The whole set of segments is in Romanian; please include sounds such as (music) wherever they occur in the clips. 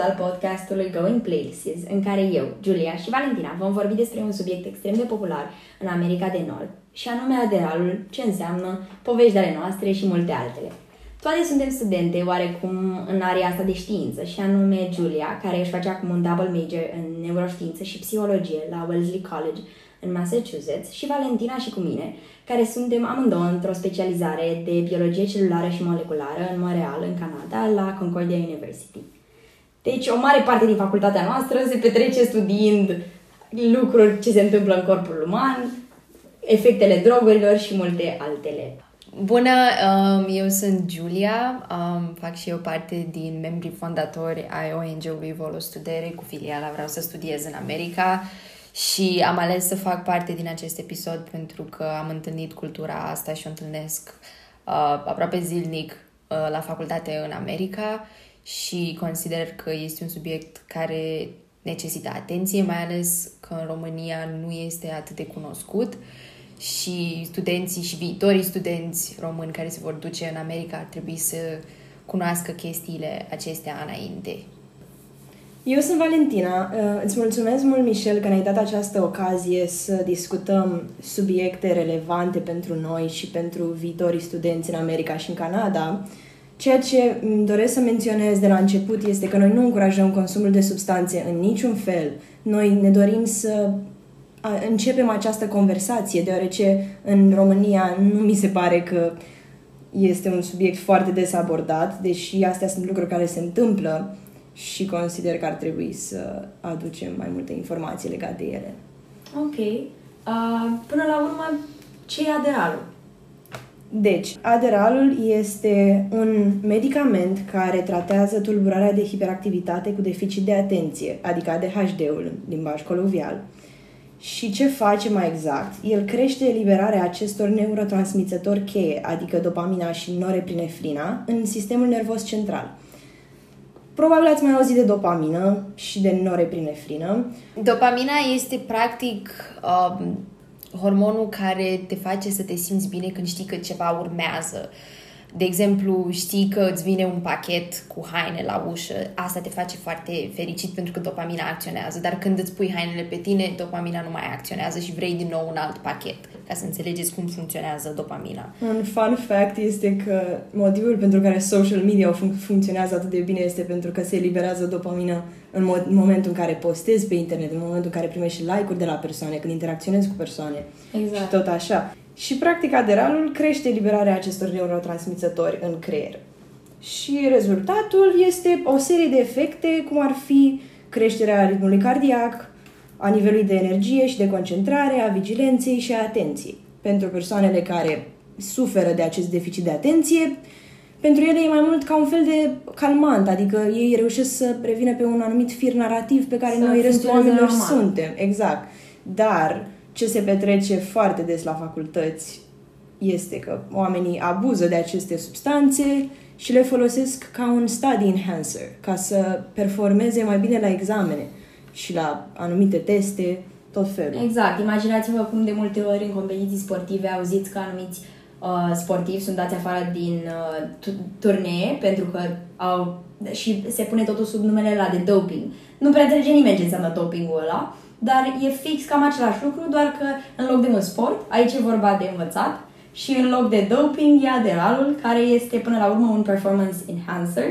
episod al podcastului Going Places, în care eu, Julia și Valentina vom vorbi despre un subiect extrem de popular în America de Nord, și anume aderalul, ce înseamnă, povești ale noastre și multe altele. Toate suntem studente, oarecum, în area asta de știință, și anume Julia, care își face acum un double major în neuroștiință și psihologie la Wellesley College în Massachusetts, și Valentina și cu mine, care suntem amândouă într-o specializare de biologie celulară și moleculară în Montreal, în Canada, la Concordia University. Deci, o mare parte din facultatea noastră se petrece studiind lucruri ce se întâmplă în corpul uman, efectele drogurilor și multe altele. Bună, um, eu sunt Julia, um, fac și eu parte din membrii fondatori ai ONG-ului Volo Studere cu filiala Vreau să studiez în America și am ales să fac parte din acest episod pentru că am întâlnit cultura asta și o întâlnesc uh, aproape zilnic uh, la facultate în America și consider că este un subiect care necesită atenție, mai ales că în România nu este atât de cunoscut și studenții și viitorii studenți români care se vor duce în America ar trebui să cunoască chestiile acestea înainte. Eu sunt Valentina. Uh, îți mulțumesc mult, Michel, că ne-ai dat această ocazie să discutăm subiecte relevante pentru noi și pentru viitorii studenți în America și în Canada. Ceea ce doresc să menționez de la început este că noi nu încurajăm consumul de substanțe în niciun fel. Noi ne dorim să începem această conversație, deoarece în România nu mi se pare că este un subiect foarte des abordat, deși astea sunt lucruri care se întâmplă și consider că ar trebui să aducem mai multe informații legate de ele. Ok. Uh, până la urmă, ce e aderalul? Deci, aderalul este un medicament care tratează tulburarea de hiperactivitate cu deficit de atenție, adică ADHD-ul în limbaj coluvial. Și ce face mai exact? El crește eliberarea acestor neurotransmițători cheie, adică dopamina și norepinefrina, în sistemul nervos central. Probabil ați mai auzit de dopamină și de norepinefrină. Dopamina este practic um, hormonul care te face să te simți bine când știi că ceva urmează. De exemplu, știi că îți vine un pachet cu haine la ușă, asta te face foarte fericit pentru că dopamina acționează, dar când îți pui hainele pe tine, dopamina nu mai acționează și vrei din nou un alt pachet, ca să înțelegeți cum funcționează dopamina. Un fun fact este că motivul pentru care social media fun- funcționează atât de bine este pentru că se eliberează dopamina în, mod, în momentul în care postezi pe internet, în momentul în care primești like-uri de la persoane, când interacționezi cu persoane exact. și tot așa. Și, practic, aderalul crește liberarea acestor neurotransmițători în creier. Și rezultatul este o serie de efecte, cum ar fi creșterea ritmului cardiac, a nivelului de energie și de concentrare, a vigilenței și a atenției. Pentru persoanele care suferă de acest deficit de atenție, pentru ele e mai mult ca un fel de calmant, adică ei reușesc să prevină pe un anumit fir narrativ pe care Să noi restul funcționeze oamenilor normal. suntem. Exact. Dar ce se petrece foarte des la facultăți este că oamenii abuză de aceste substanțe și le folosesc ca un study enhancer, ca să performeze mai bine la examene și la anumite teste, tot felul. Exact. Imaginați-vă cum de multe ori în competiții sportive auziți că anumiți uh, sportivi sunt dați afară din uh, tu- turnee pentru că au și se pune totul sub numele ăla de doping. Nu prea înțelege nimeni ce înseamnă dopingul ăla, dar e fix cam același lucru, doar că în loc de un sport, aici e vorba de învățat și în loc de doping e aderalul, care este până la urmă un performance enhancer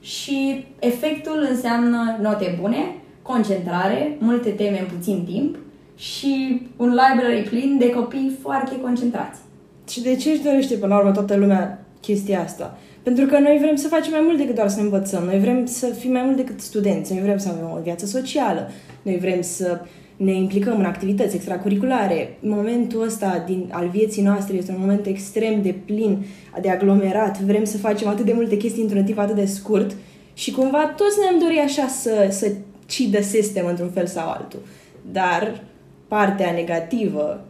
și efectul înseamnă note bune, concentrare, multe teme în puțin timp și un library plin de copii foarte concentrați. Și de ce își dorește până la urmă toată lumea chestia asta? Pentru că noi vrem să facem mai mult decât doar să ne învățăm. Noi vrem să fim mai mult decât studenți. Noi vrem să avem o viață socială. Noi vrem să ne implicăm în activități extracurriculare. Momentul ăsta din, al vieții noastre este un moment extrem de plin, de aglomerat. Vrem să facem atât de multe chestii într-un timp atât de scurt și cumva toți ne-am dorit așa să, să cheat the system într-un fel sau altul. Dar partea negativă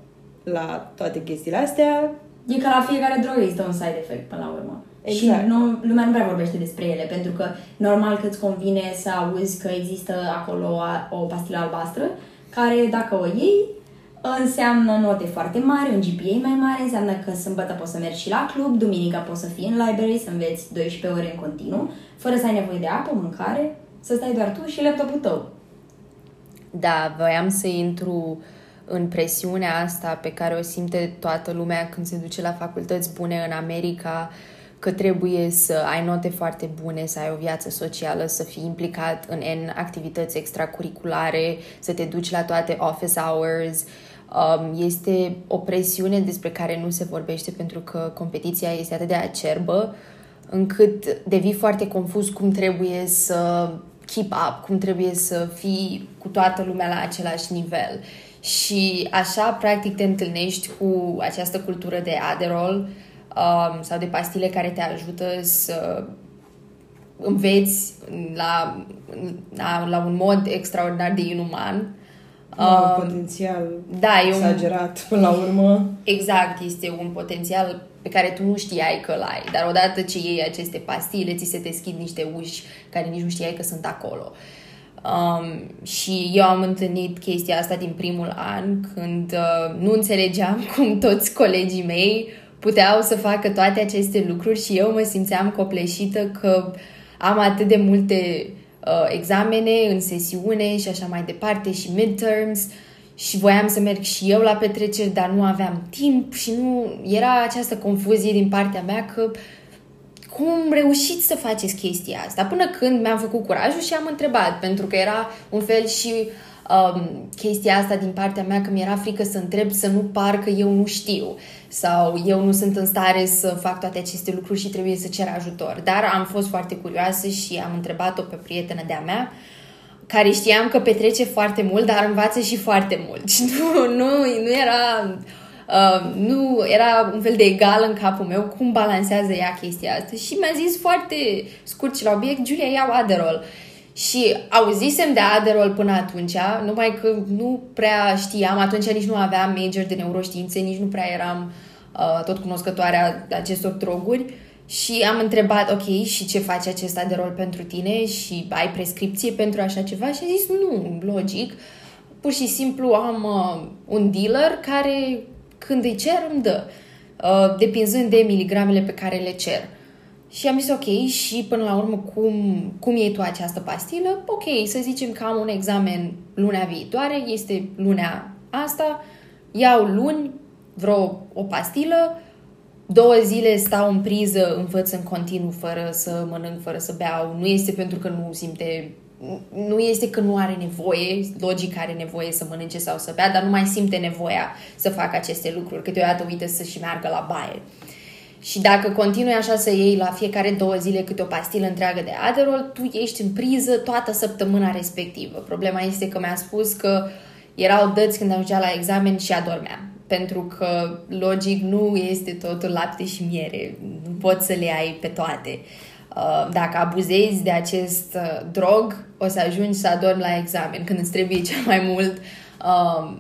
la toate chestiile astea E ca la fiecare drogă există un side effect până la urmă. Exact. Și nu, lumea nu prea vorbește despre ele, pentru că normal că îți convine să auzi că există acolo a- o pastilă albastră, care dacă o iei, înseamnă note foarte mari, un GPA mai mare, înseamnă că sâmbătă poți să mergi și la club, duminica poți să fii în library, să înveți 12 ore în continuu, fără să ai nevoie de apă, mâncare, să stai doar tu și laptopul tău. Da, voiam să intru în presiunea asta pe care o simte toată lumea când se duce la facultăți bune în America, că trebuie să ai note foarte bune, să ai o viață socială, să fii implicat în N activități extracurriculare, să te duci la toate office hours. Um, este o presiune despre care nu se vorbește pentru că competiția este atât de acerbă încât devii foarte confuz cum trebuie să keep up, cum trebuie să fii cu toată lumea la același nivel. Și așa, practic, te întâlnești cu această cultură de Adderall um, sau de pastile care te ajută să înveți la, la, la un mod extraordinar de inuman. Um, potențial da, exagerat un... până la urmă. Exact, este un potențial pe care tu nu știai că l-ai, dar odată ce iei aceste pastile, ți se deschid niște uși care nici nu știai că sunt acolo. Um, și eu am întâlnit chestia asta din primul an când uh, nu înțelegeam (laughs) cum toți colegii mei puteau să facă toate aceste lucruri și eu mă simțeam copleșită că am atât de multe uh, examene în sesiune și așa mai departe și midterms și voiam să merg și eu la petreceri, dar nu aveam timp și nu era această confuzie din partea mea că cum reușiți să faceți chestia asta? Până când mi-am făcut curajul și am întrebat, pentru că era un fel și um, chestia asta din partea mea că mi-era frică să întreb să nu par că eu nu știu sau eu nu sunt în stare să fac toate aceste lucruri și trebuie să cer ajutor. Dar am fost foarte curioasă și am întrebat-o pe prietenă de-a mea care știam că petrece foarte mult, dar învață și foarte mult. (laughs) Și nu, nu, nu era... Uh, nu era un fel de egal în capul meu cum balansează ea chestia asta și mi-a zis foarte scurt și la obiect, Julia, iau Adderall. Și auzisem de Adderall până atunci, numai că nu prea știam, atunci nici nu aveam major de neuroștiințe, nici nu prea eram uh, tot cunoscătoarea acestor droguri. Uh, și am întrebat, ok, și ce face acesta de rol pentru tine și ai prescripție pentru așa ceva? Și a zis, nu, logic. Pur și simplu am uh, un dealer care când îi cer îmi dă, uh, depinzând de miligramele pe care le cer. Și am zis, ok, și până la urmă, cum, cum iei tu această pastilă? Ok, să zicem că am un examen lunea viitoare, este lunea asta, iau luni vreo o pastilă, două zile stau în priză, învăț în continuu fără să mănânc, fără să beau. Nu este pentru că nu simte nu este că nu are nevoie, logic are nevoie să mănânce sau să bea, dar nu mai simte nevoia să facă aceste lucruri. Câteodată uite să și meargă la baie. Și dacă continui așa să iei la fiecare două zile câte o pastilă întreagă de Adderall, tu ești în priză toată săptămâna respectivă. Problema este că mi-a spus că erau dăți când ajungea la examen și adormeam pentru că, logic, nu este totul lapte și miere. Nu poți să le ai pe toate. Uh, dacă abuzezi de acest uh, drog, o să ajungi să adormi la examen, când îți trebuie cel mai mult uh,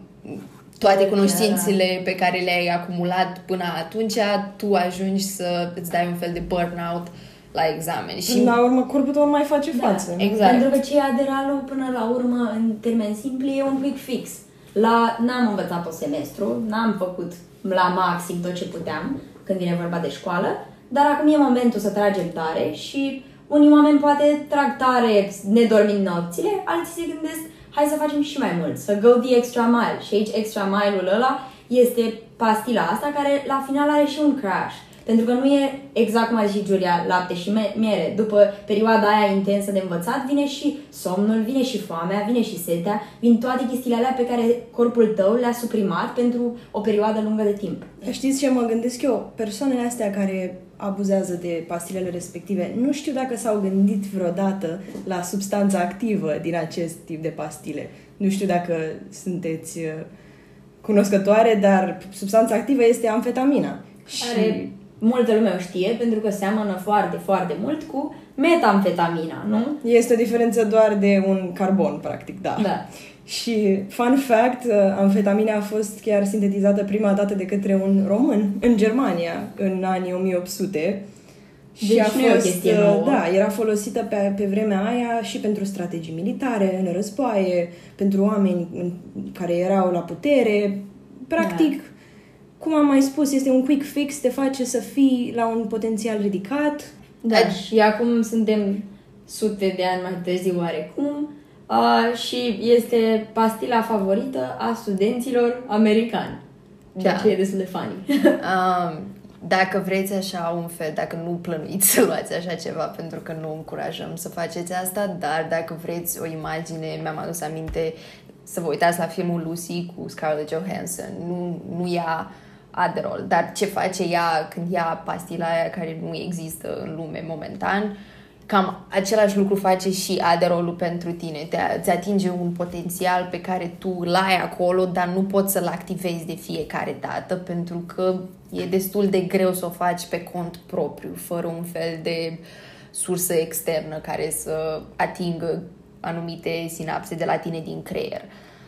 toate cunoștințele pe care le-ai acumulat până atunci, tu ajungi să îți dai un fel de burnout la examen. Și la urmă, corpul tău nu mai face da, față. Exact. Pentru că ce e aderalul, până la urmă, în termen simplu, e un quick fix. La, n-am învățat tot semestru, n-am făcut la maxim tot ce puteam când vine vorba de școală, dar acum e momentul să tragem tare și unii oameni poate trag tare nedormind nopțile, alții se gândesc hai să facem și mai mult, să go the extra mile și aici extra mile-ul ăla este pastila asta care la final are și un crash. Pentru că nu e exact cum a zis Julia, lapte și miere. După perioada aia intensă de învățat, vine și somnul, vine și foamea, vine și setea, vin toate chestiile alea pe care corpul tău le-a suprimat pentru o perioadă lungă de timp. Știți ce mă gândesc eu? Persoanele astea care abuzează de pastilele respective, nu știu dacă s-au gândit vreodată la substanța activă din acest tip de pastile. Nu știu dacă sunteți uh, cunoscătoare, dar substanța activă este amfetamina. Are și multă lume o știe pentru că seamănă foarte, foarte mult cu metamfetamina, nu? Este o diferență doar de un carbon, practic, da. Da. Și, fun fact, uh, amfetamina a fost chiar sintetizată prima dată de către un român în Germania, în anii 1800. Deci și a fost, o chestie uh, nouă. Da, era folosită pe, pe vremea aia și pentru strategii militare, în războaie, pentru oameni care erau la putere, practic, da. Cum am mai spus, este un quick fix, te face să fii la un potențial ridicat. Da, și acum suntem sute de ani mai târziu oarecum uh, și este pastila favorită a studenților americani. Ceea da. ce e destul de funny. (laughs) um, dacă vreți așa un fel, dacă nu plănuiți să luați așa ceva, pentru că nu încurajăm să faceți asta, dar dacă vreți o imagine, mi-am adus aminte să vă uitați la filmul Lucy cu Scarlett Johansson. Nu, nu ia Adderall, dar ce face ea când ia pastila aia care nu există în lume momentan, cam același lucru face și Adderall pentru tine. Te, ți atinge un potențial pe care tu îl ai acolo, dar nu poți să-l activezi de fiecare dată pentru că e destul de greu să o faci pe cont propriu, fără un fel de sursă externă care să atingă anumite sinapse de la tine din creier.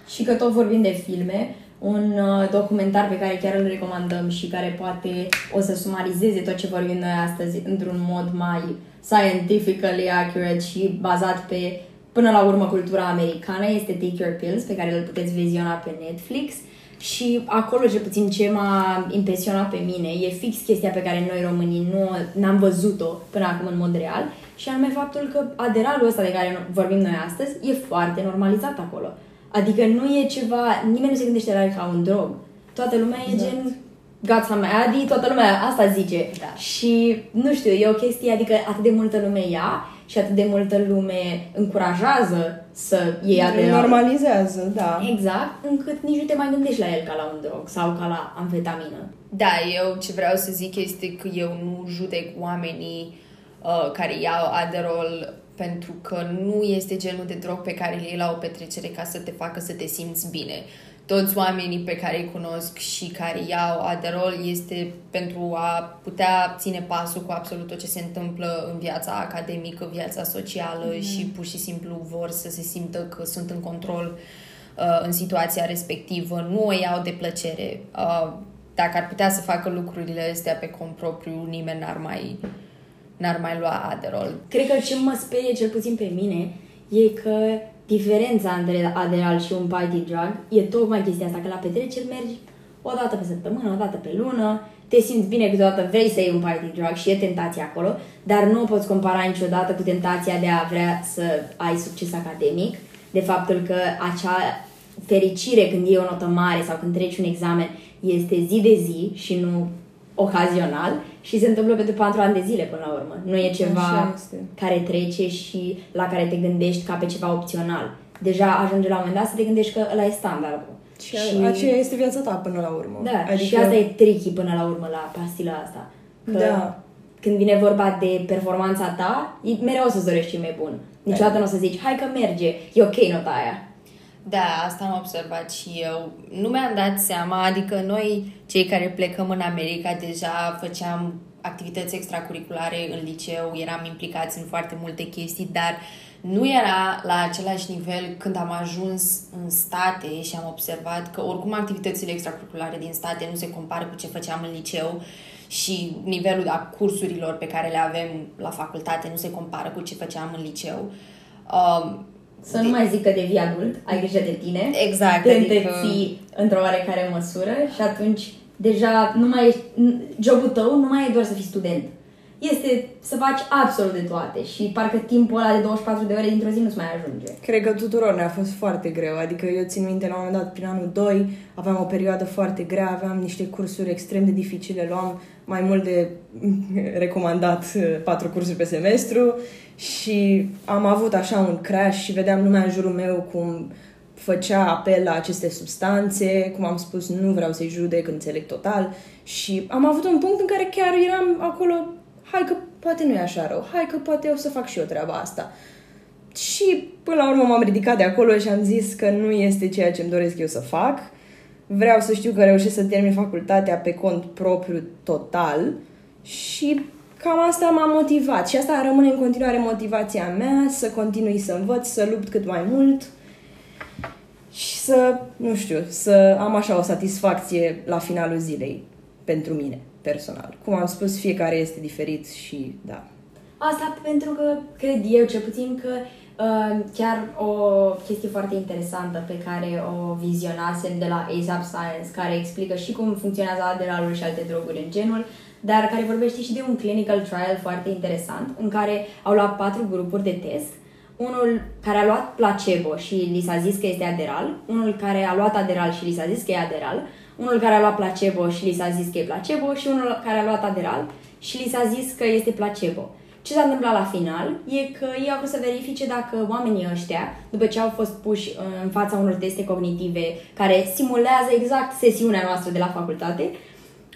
Și că tot vorbim de filme, un uh, documentar pe care chiar îl recomandăm și care poate o să sumarizeze tot ce vorbim noi astăzi într-un mod mai scientifically accurate și bazat pe, până la urmă, cultura americană, este Take Your Pills, pe care îl puteți viziona pe Netflix. Și acolo, cel puțin, ce m-a impresionat pe mine e fix chestia pe care noi românii nu n-am văzut-o până acum în mod real și anume faptul că aderalul ăsta de care vorbim noi astăzi e foarte normalizat acolo. Adică nu e ceva, nimeni nu se gândește la el ca un drog. Toată lumea e exact. gen gata mea, adi, toată lumea asta zice. Da. Și, nu știu, e o chestie, adică atât de multă lume ia și atât de multă lume încurajează să iei aderalul. Normalizează, da. Exact, încât nici nu te mai gândești la el ca la un drog sau ca la amfetamină. Da, eu ce vreau să zic este că eu nu judec oamenii uh, care iau Adderall pentru că nu este genul de drog pe care îl iei la o petrecere ca să te facă să te simți bine. Toți oamenii pe care îi cunosc și care iau Adderall este pentru a putea ține pasul cu absolut tot ce se întâmplă în viața academică, viața socială mm. și pur și simplu vor să se simtă că sunt în control uh, în situația respectivă. Nu o iau de plăcere. Uh, dacă ar putea să facă lucrurile astea pe cont propriu, nimeni n-ar mai n-ar mai lua Adderall. Cred că ce mă sperie cel puțin pe mine e că diferența între Adderall și un party drug e tocmai chestia asta, că la petreceri mergi o dată pe săptămână, o dată pe lună, te simți bine câteodată vrei să iei un party drug și e tentația acolo, dar nu o poți compara niciodată cu tentația de a vrea să ai succes academic, de faptul că acea fericire când iei o notă mare sau când treci un examen este zi de zi și nu ocazional și se întâmplă pentru patru ani de zile până la urmă. Nu e ceva care trece și la care te gândești ca pe ceva opțional. Deja ajunge la un moment dat să te gândești că ăla e standardul. Și, și aceea este viața ta până la urmă. Da, adică... și asta e tricky până la urmă la pastila asta. Că da. când vine vorba de performanța ta, mereu o să-ți dorești ce mai bun. Niciodată nu o să zici, hai că merge, e ok nota aia. Da, asta am observat și eu. Nu mi-am dat seama, adică noi, cei care plecăm în America, deja făceam activități extracurriculare în liceu, eram implicați în foarte multe chestii, dar nu era la același nivel când am ajuns în state și am observat că oricum activitățile extracurriculare din state nu se compară cu ce făceam în liceu și nivelul a cursurilor pe care le avem la facultate nu se compară cu ce făceam în liceu. Um, să nu mai zic că devii adult, ai grijă de tine. Exact. Te adică... într-o oarecare măsură și atunci deja nu mai ești, jobul tău nu mai e doar să fii student. Este să faci absolut de toate și parcă timpul ăla de 24 de ore dintr-o zi nu-ți mai ajunge. Cred că tuturor ne-a fost foarte greu, adică eu țin minte la un moment dat, prin anul 2, aveam o perioadă foarte grea, aveam niște cursuri extrem de dificile, luam mai mult de (laughs) recomandat patru cursuri pe semestru și am avut așa un crash și vedeam lumea în jurul meu cum făcea apel la aceste substanțe, cum am spus, nu vreau să-i judec, înțeleg total și am avut un punct în care chiar eram acolo, hai că poate nu e așa rău, hai că poate o să fac și eu treaba asta. Și până la urmă m-am ridicat de acolo și am zis că nu este ceea ce îmi doresc eu să fac. Vreau să știu că reușesc să termin facultatea pe cont propriu total și cam asta m-a motivat și asta rămâne în continuare motivația mea, să continui să învăț, să lupt cât mai mult și să, nu știu, să am așa o satisfacție la finalul zilei pentru mine, personal. Cum am spus, fiecare este diferit și da. Asta pentru că cred eu cel puțin că Uh, chiar o chestie foarte interesantă pe care o vizionasem de la ASAP Science, care explică și cum funcționează Adderall și alte droguri în genul, dar care vorbește și de un clinical trial foarte interesant, în care au luat patru grupuri de test, unul care a luat placebo și li s-a zis că este Adderall, unul care a luat Adderall și li s-a zis că e Adderall, unul care a luat placebo și li s-a zis că e placebo și unul care a luat Adderall și li s-a zis că este placebo. Ce s-a întâmplat la final e că ei au vrut să verifice dacă oamenii ăștia, după ce au fost puși în fața unor teste cognitive care simulează exact sesiunea noastră de la facultate,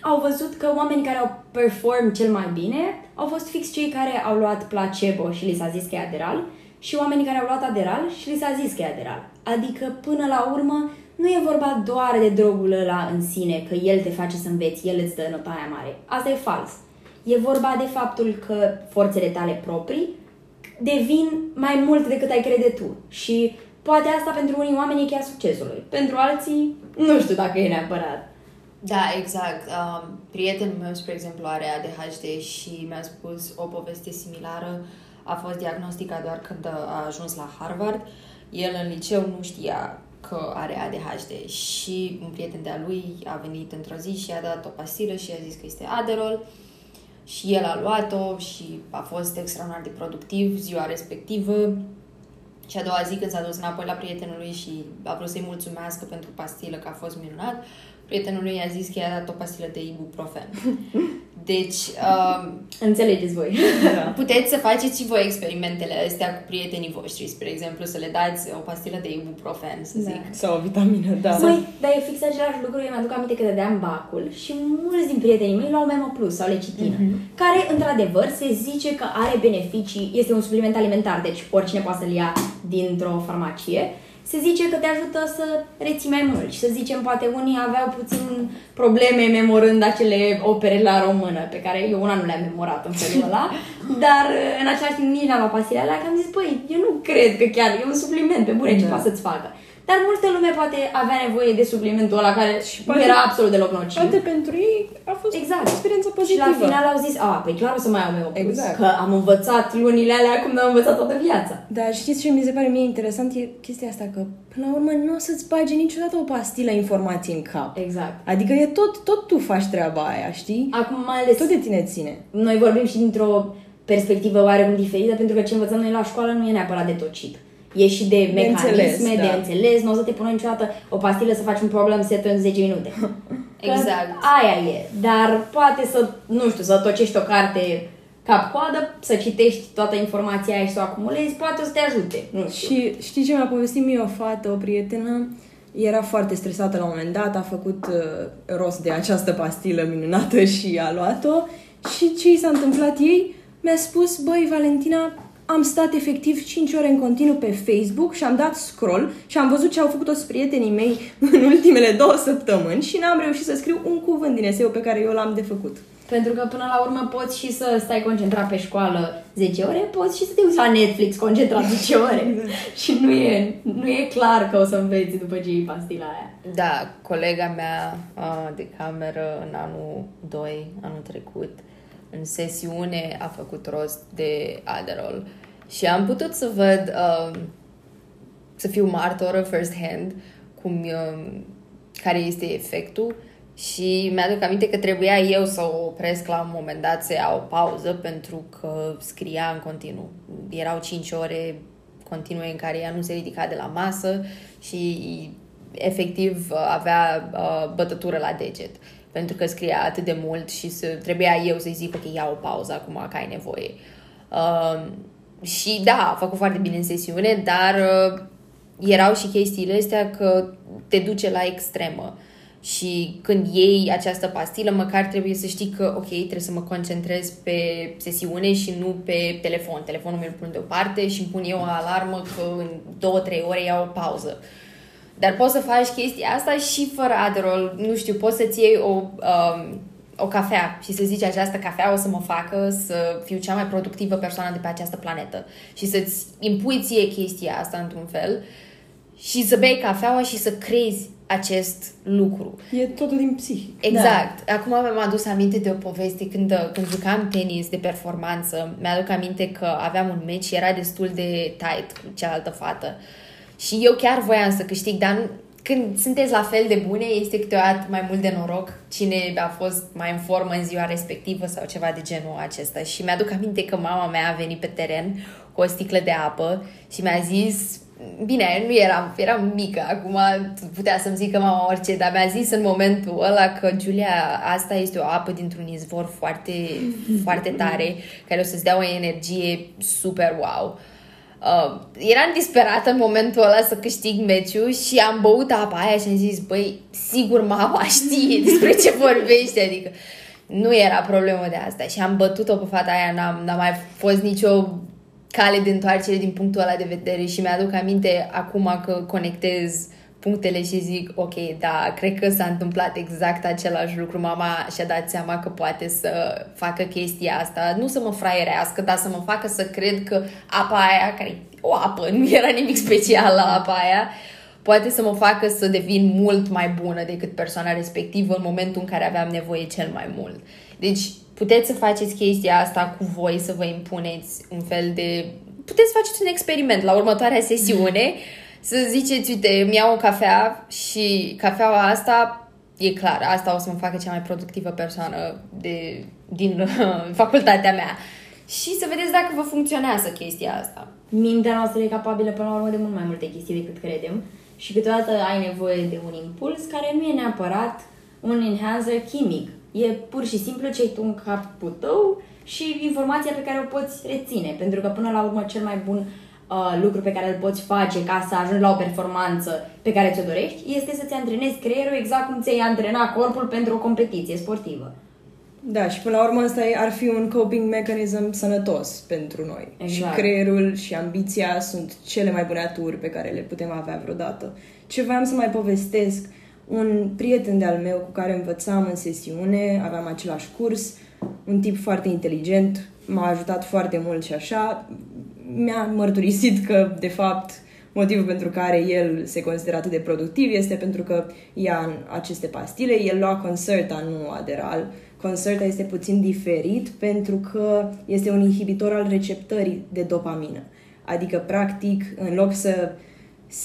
au văzut că oamenii care au perform cel mai bine au fost fix cei care au luat placebo și li s-a zis că e aderal și oamenii care au luat aderal și li s-a zis că e aderal. Adică, până la urmă, nu e vorba doar de drogul ăla în sine, că el te face să înveți, el îți dă nota aia mare. Asta e fals. E vorba de faptul că forțele tale proprii devin mai mult decât ai crede tu. Și poate asta pentru unii oameni e chiar succesului. Pentru alții, nu știu dacă e neapărat. Da, exact. Um, prietenul meu, spre exemplu, are ADHD și mi-a spus o poveste similară. A fost diagnosticat doar când a ajuns la Harvard. El în liceu nu știa că are ADHD și un prieten de-a lui a venit într-o zi și i-a dat o pastilă și i-a zis că este Adderall și el a luat-o și a fost extraordinar de productiv ziua respectivă și a doua zi când s-a dus înapoi la prietenul lui și a vrut să-i mulțumească pentru pastilă că a fost minunat, prietenul lui i-a zis că i-a dat o pastilă de ibuprofen. (laughs) Deci, uh, înțelegeți voi. (laughs) Da. Puteți să faceți și voi experimentele astea cu prietenii voștri, spre exemplu, să le dați o pastilă de ibuprofen, să da. zic. Sau o vitamină, da. Măi, dar e fix același lucru, eu mi-aduc aminte că dădeam bacul și mulți din prietenii mei luau Memo Plus sau lecitină, mm-hmm. care, într-adevăr, se zice că are beneficii, este un supliment alimentar, deci oricine poate să-l ia dintr-o farmacie, se zice că te ajută să reții mai mult și să zicem, poate unii aveau puțin probleme memorând acele opere la română, pe care eu una nu le-am memorat în felul ăla, (laughs) dar în același timp nici n-am luat pastilele alea, că am zis, păi, eu nu cred că chiar e un supliment, pe bune, da. ce poate să-ți facă. Dar multă lume poate avea nevoie de suplimentul ăla care și nu era absolut deloc nociv. Poate pentru ei a fost exact. o experiență pozitivă. Și la final au zis, a, păi clar o să mai au meu exact. că am învățat lunile alea cum am învățat toată viața. Da, știți ce mi se pare mie interesant? E chestia asta că până la urmă nu o să-ți bage niciodată o pastilă informații în cap. Exact. Adică e tot, tot tu faci treaba aia, știi? Acum mai ales... Tot de tine ține. Noi vorbim și dintr-o perspectivă oarecum diferită, pentru că ce învățăm noi la școală nu e neapărat de tocit e și de mecanisme, de înțeles, de da. înțeles. nu o să te pună niciodată o pastilă să faci un problem set în 10 minute. (laughs) exact. aia e. Dar poate să, nu știu, să tocești o carte cap-coadă, să citești toată informația aia și să o acumulezi, poate o să te ajute. Nu știu. Și știi ce mi-a povestit mie o fată, o prietenă? Era foarte stresată la un moment dat, a făcut uh, rost de această pastilă minunată și a luat-o. Și ce i s-a întâmplat ei? Mi-a spus, băi, Valentina, am stat efectiv 5 ore în continuu pe Facebook și am dat scroll și am văzut ce au făcut toți prietenii mei (laughs) în ultimele două săptămâni și n-am reușit să scriu un cuvânt din eseu pe care eu l-am de făcut. Pentru că până la urmă poți și să stai concentrat pe școală 10 ore, poți și să te uiți la Netflix concentrat 10 ore. (laughs) și nu e, nu e clar că o să înveți după ce iei pastila aia. Da, colega mea de cameră în anul 2, anul trecut, în sesiune a făcut rost de Adderall. Și am putut să văd, uh, să fiu martoră first hand, cum, uh, care este efectul. Și mi-aduc aminte că trebuia eu să o opresc la un moment dat, să iau o pauză pentru că scria în continuu. Erau 5 ore continue în care ea nu se ridica de la masă și efectiv avea uh, bătătură la deget pentru că scria atât de mult și să, trebuia eu să-i zic, ok, ia o pauză acum că ai nevoie. Uh, și da, a făcut foarte bine în sesiune, dar uh, erau și chestiile astea că te duce la extremă. Și când iei această pastilă, măcar trebuie să știi că, ok, trebuie să mă concentrez pe sesiune și nu pe telefon. Telefonul meu îl pun deoparte și îmi pun eu o alarmă că în două, trei ore iau o pauză. Uh, dar poți să faci chestia asta și fără Adderall. Nu știu, poți să-ți iei o, um, o cafea și să zici această cafea o să mă facă să fiu cea mai productivă persoană de pe această planetă și să-ți impui ție chestia asta într-un fel și să bei cafeaua și să crezi acest lucru. E totul din psihic. Exact. Da. Acum mi-am adus aminte de o poveste când, când jucam tenis de performanță. Mi-aduc aminte că aveam un meci și era destul de tight cu cealaltă fată. Și eu chiar voiam să câștig, dar când sunteți la fel de bune, este câteodată mai mult de noroc cine a fost mai în formă în ziua respectivă sau ceva de genul acesta. Și mi-aduc aminte că mama mea a venit pe teren cu o sticlă de apă și mi-a zis Bine, nu eram, eram mică, acum putea să-mi zică mama orice, dar mi-a zis în momentul ăla că, Giulia, asta este o apă dintr-un izvor foarte, foarte tare, care o să-ți dea o energie super wow. Uh, eram disperată în momentul ăla să câștig meciul și am băut apa aia și am zis, băi, sigur mama știe despre ce vorbește, adică nu era problemă de asta și am bătut-o pe fata aia, n-am, n-a mai fost nicio cale de întoarcere din punctul ăla de vedere și mi-aduc aminte acum că conectez punctele și zic, ok, da, cred că s-a întâmplat exact același lucru. Mama și-a dat seama că poate să facă chestia asta, nu să mă fraierească, dar să mă facă să cred că apa aia, care e o apă, nu era nimic special la apa aia, poate să mă facă să devin mult mai bună decât persoana respectivă în momentul în care aveam nevoie cel mai mult. Deci, puteți să faceți chestia asta cu voi, să vă impuneți un fel de... Puteți să faceți un experiment la următoarea sesiune, (laughs) să ziceți, uite, îmi iau o cafea și cafeaua asta e clar, asta o să mă facă cea mai productivă persoană de, din (laughs) facultatea mea. Și să vedeți dacă vă funcționează chestia asta. Mintea noastră e capabilă până la urmă de mult mai multe chestii decât credem și câteodată ai nevoie de un impuls care nu e neapărat un enhancer chimic E pur și simplu ce ai tu în capul tău și informația pe care o poți reține. Pentru că până la urmă cel mai bun uh, lucru pe care îl poți face ca să ajungi la o performanță pe care ți-o dorești este să-ți antrenezi creierul exact cum ți-ai antrena corpul pentru o competiție sportivă. Da, și până la urmă asta ar fi un coping mechanism sănătos pentru noi. Exact. Și creierul și ambiția sunt cele mai bune aturi pe care le putem avea vreodată. Ce voiam să mai povestesc un prieten de-al meu cu care învățam în sesiune, aveam același curs, un tip foarte inteligent, m-a ajutat foarte mult și așa. Mi-a mărturisit că, de fapt, motivul pentru care el se consideră atât de productiv este pentru că ia aceste pastile, el lua Concerta, nu Aderal. Concerta este puțin diferit pentru că este un inhibitor al receptării de dopamină. Adică, practic, în loc să